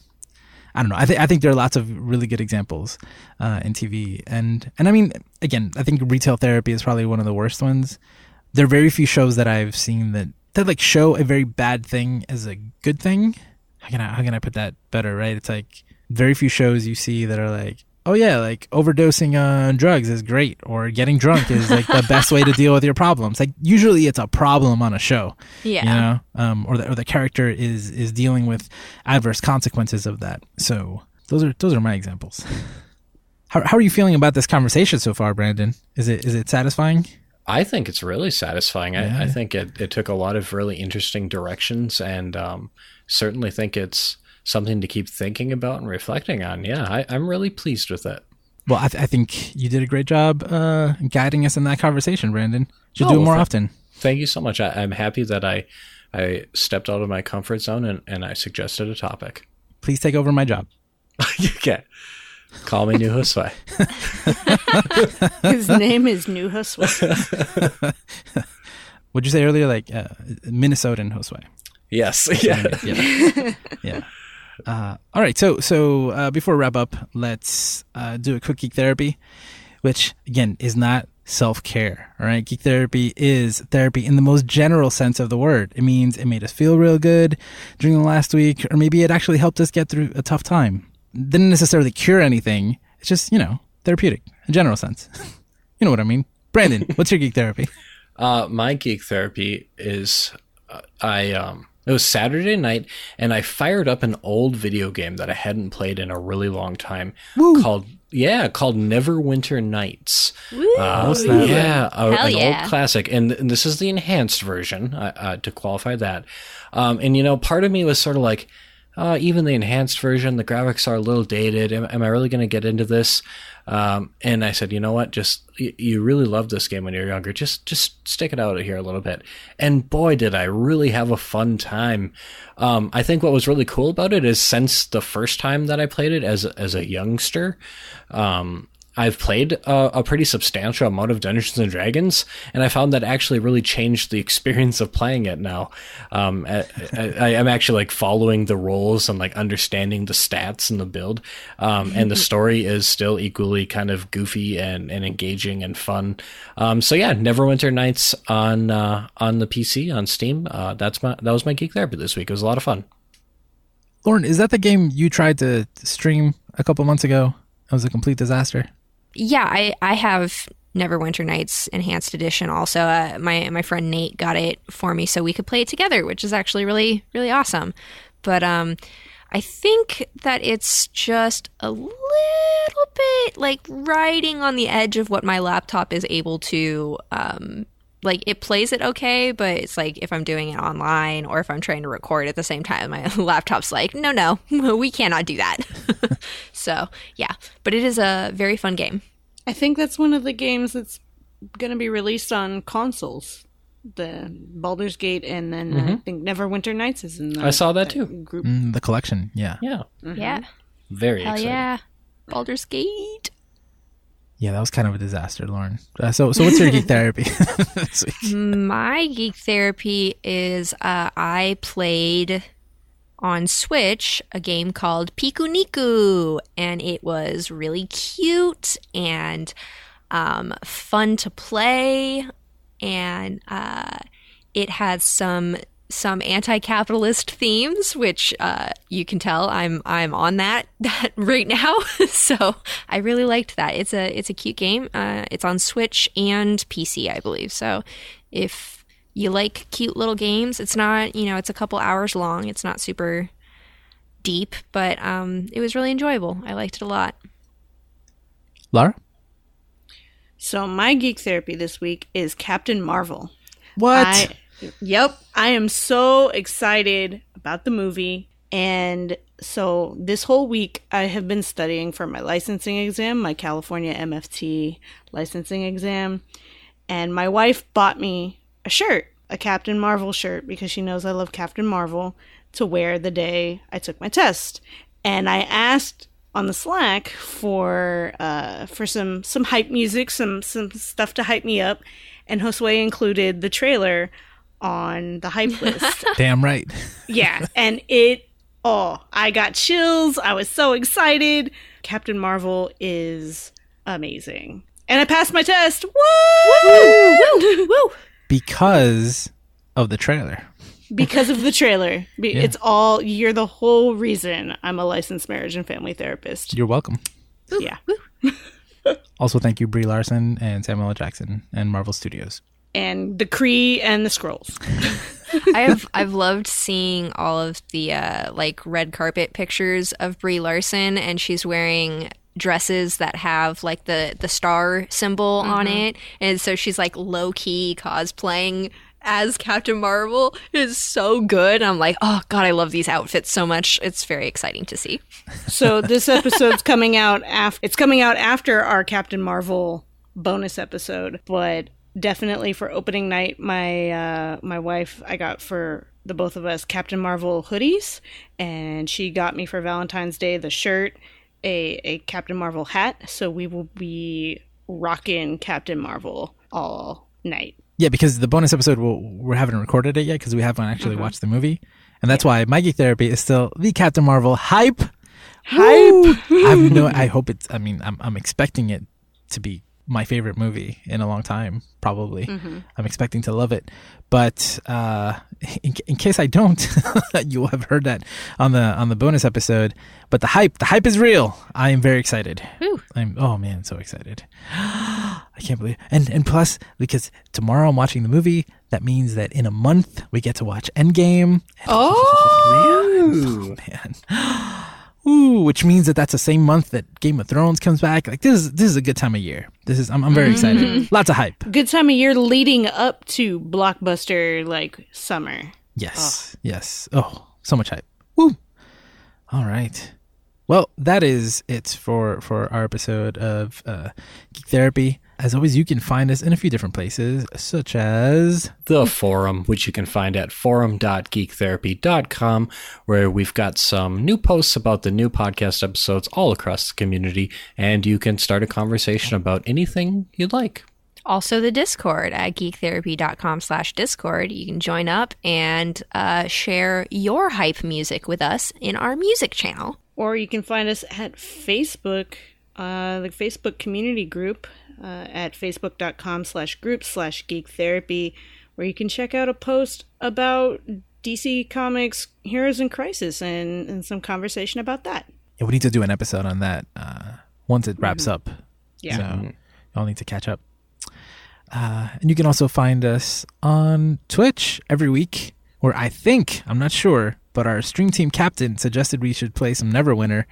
I don't know. I think I think there are lots of really good examples uh, in TV, and and I mean, again, I think retail therapy is probably one of the worst ones. There are very few shows that I've seen that that like show a very bad thing as a good thing. How can I how can I put that better? Right? It's like very few shows you see that are like, oh yeah, like overdosing on drugs is great, or getting drunk is like the [LAUGHS] best way to deal with your problems. Like usually it's a problem on a show, yeah, you know, um, or the or the character is is dealing with adverse consequences of that. So those are those are my examples. How how are you feeling about this conversation so far, Brandon? Is it is it satisfying? I think it's really satisfying. Yeah. I, I, think it, it took a lot of really interesting directions, and um, certainly think it's something to keep thinking about and reflecting on. Yeah, I, I'm really pleased with it. Well, I, th- I think you did a great job uh, guiding us in that conversation, Brandon. Should Oh, do it more well, often. Thank you so much. I, I'm happy that I I stepped out of my comfort zone and, and I suggested a topic. Please take over my job. [LAUGHS] you can call me New Josue. [LAUGHS] His name is New Josue. [LAUGHS] What'd you say earlier? Like uh, Minnesotan Josue. yes. Yeah. Yeah. yeah. Uh, all right. So, so uh, before we wrap up, let's uh, do a quick geek therapy, which again is not self care. All right. Geek therapy is therapy in the most general sense of the word. It means it made us feel real good during the last week, or maybe it actually helped us get through a tough time. Didn't necessarily cure anything. It's just, you know, therapeutic, in general sense. [LAUGHS] you know what I mean? Brandon, what's your geek therapy? [LAUGHS] Uh, my geek therapy is uh, I um it was Saturday night and I fired up an old video game that I hadn't played in a really long time called yeah called Neverwinter Nights. Uh, snap. yeah, a, Hell an yeah. old classic, and, and this is the enhanced version uh, uh, to qualify that. Um, and you know, part of me was sort of like, uh, even the enhanced version, the graphics are a little dated. Am, am I really going to get into this? Um, and I said, you know what? Just y- you really loved this game when you were younger. Just just stick it out here a little bit. And boy, did I really have a fun time. Um, I think what was really cool about it is since the first time that I played it as as a youngster, um, I've played a, a pretty substantial amount of Dungeons and Dragons, and I found that actually really changed the [LAUGHS] experience of playing it. Now, um, I, I'm actually like following the roles and like understanding the stats and the build, um, and the [LAUGHS] story is still equally kind of goofy and, and engaging and fun. Um, so yeah, Neverwinter Nights on uh, on the PC on Steam. Uh, that's my that was my geek therapy this week. It was a lot of fun. Lauren, is that the game you tried to stream a couple months ago? It was a complete disaster. Yeah, I, I have Neverwinter Nights Enhanced Edition also. Uh, my my friend Nate got it for me so we could play it together, which is actually really really awesome. But um I think that it's just a little bit like riding on the edge of what my laptop is able to um like it plays it okay, but it's like if I'm doing it online or if I'm trying to record at the same time, my [LAUGHS] laptop's like, no, no, [LAUGHS] we cannot do that. [LAUGHS] so yeah, but it is a very fun game. I think that's one of the games that's going to be released on consoles. The Baldur's Gate and then uh, I think Neverwinter Nights is in the I saw that too. group. Mm, the collection, yeah. Yeah, Yeah, very hell exciting. yeah, Baldur's Gate. Yeah, that was kind of a disaster, Lauren. Uh, so, so what's your geek [LAUGHS] therapy [LAUGHS] this week? My geek therapy is uh, I played on Switch a game called Pikuniku, and it was really cute and um, fun to play, and uh, it had some some anti-capitalist themes, which uh, you can tell I'm I'm on that [LAUGHS] that right now. [LAUGHS] so I really liked that. It's a it's a cute game. Uh, it's on Switch and PC, I believe. So if you like cute little games, it's not you know it's a couple hours long. It's not super deep, but um, it was really enjoyable. I liked it a lot. Lara? So my geek therapy this week is Captain Marvel. What? I, yep, I am so excited about the movie. And so this whole week, I have been studying for my licensing exam, my California MFT licensing exam. And my wife bought me a shirt, a Captain Marvel shirt, because she knows I love Captain Marvel to wear the day I took my test. And I asked on the Slack for uh, for some some hype music, some some stuff to hype me up, and Josue included the trailer on the hype [LAUGHS] list. Damn right. yeah, [LAUGHS] and it oh, I got chills. I was so excited. Captain Marvel is amazing. And I passed my test. Woo! Woo! Woo! [LAUGHS] Because of the trailer. because of the trailer. Be- It's all you're the whole reason I'm a licensed marriage and family therapist. You're welcome. Yeah. Also, thank you, Brie Larson and Samuel L. Jackson and Marvel Studios. And the Kree and the scrolls. [LAUGHS] I have I've loved seeing all of the uh, like red carpet pictures of Brie Larson, and she's wearing dresses that have like the the star symbol on it, and so she's like low key cosplaying as Captain Marvel is so good. I'm like, oh god, I love these outfits so much. It's very exciting to see. So this episode's coming out after it's coming out after our Captain Marvel bonus episode, but definitely for opening night, my uh, my wife I got for the both of us Captain Marvel hoodies, and she got me for Valentine's Day the shirt, a a Captain Marvel hat. So we will be rocking Captain Marvel all night. Yeah, because the bonus episode we'll, we haven't recorded it yet because we haven't actually watched the movie, and that's why my geek therapy is still the Captain Marvel hype. Hype. I've no. [LAUGHS] I hope it's. I mean, I'm I'm expecting it to be my favorite movie in a long time. Probably, I'm expecting to love it. But uh, in, in case I don't, [LAUGHS] you will have heard that on the on the bonus episode. But the hype, the hype is real. I am very excited. Whew. I'm. Oh man, so excited. [GASPS] I can't believe. And and plus, because tomorrow I'm watching the movie, that means that in a month we get to watch Endgame. Oh, [LAUGHS] man. Ooh, which means that that's the same month that Game of Thrones comes back. Like this is this is a good time of year. This is I'm, I'm very excited. Lots of hype. good time of year leading up to blockbuster like summer. Yes, yes. Oh, so much hype. Woo. All right. Well, that is it for for our episode of uh, Geek Therapy. As always, you can find us in a few different places, such as the forum, which you can find at forum.geektherapy.com, where we've got some new posts about the new podcast episodes all across the community, and you can start a conversation about anything you'd like. Also, the Discord at geektherapy.com slash Discord. You can join up and uh, share your hype music with us in our music channel. Or you can find us at Facebook, uh, the Facebook community group uh, at facebook.com slash group slash geek therapy, where you can check out a post about DC Comics Heroes in Crisis and, and some conversation about that. yeah, we need to do an episode on that uh, once it wraps up. Yeah. So y'all need to catch up. Uh, and you can also find us on Twitch every week, where I think, I'm not sure, but our stream team captain suggested we should play some Neverwinter.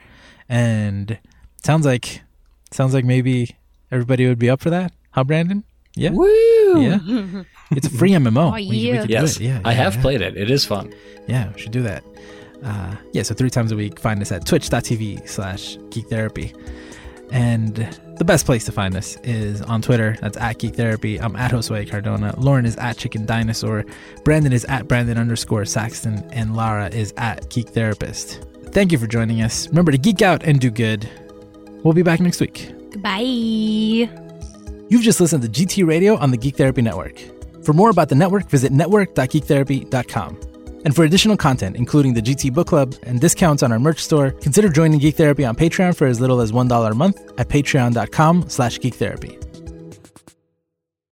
And sounds like sounds like maybe everybody would be up for that. Huh, Brandon? Yeah. Woo! Yeah. [LAUGHS] it's a free MMO. Oh, We- we yeah. could Yes, it. Yeah, I have yeah. played it. It is fun. Yeah, we should do that. Uh, yeah, so three times a week, find us at twitch.tv slash geek therapy. And the best place to find us is on Twitter. That's at Geek Therapy. I'm at Josue Cardona. Lauren is at Chicken Dinosaur. Brandon is at Brandon underscore Saxton. And Lara is at Geek Therapist. Thank you for joining us. Remember to geek out and do good. We'll be back next week. Goodbye. You've just listened to GT Radio on the Geek Therapy Network. For more about the network, visit network.geektherapy.com. And for additional content, including the GT Book Club and discounts on our merch store, consider joining Geek Therapy on Patreon for as little as $1 a month at patreon.com slash geektherapy.